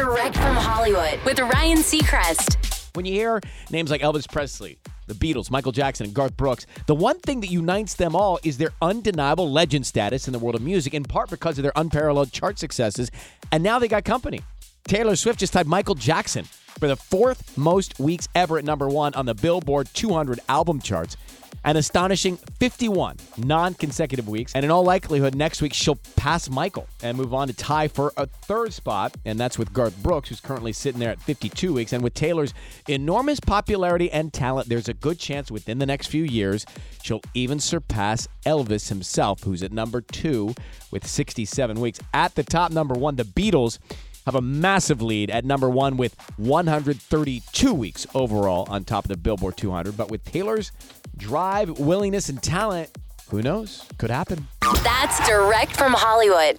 Direct from Hollywood with Ryan Seacrest. When you hear names like Elvis Presley, the Beatles, Michael Jackson, and Garth Brooks, the one thing that unites them all is their undeniable legend status in the world of music, in part because of their unparalleled chart successes. And now they got company. Taylor Swift just tied Michael Jackson for the fourth most weeks ever at number one on the Billboard 200 album charts. An astonishing 51 non consecutive weeks. And in all likelihood, next week she'll pass Michael and move on to tie for a third spot. And that's with Garth Brooks, who's currently sitting there at 52 weeks. And with Taylor's enormous popularity and talent, there's a good chance within the next few years she'll even surpass Elvis himself, who's at number two with 67 weeks. At the top, number one, the Beatles have a massive lead at number one with 132 weeks overall on top of the Billboard 200. But with Taylor's drive, willingness, and talent, who knows? Could happen. That's direct from Hollywood.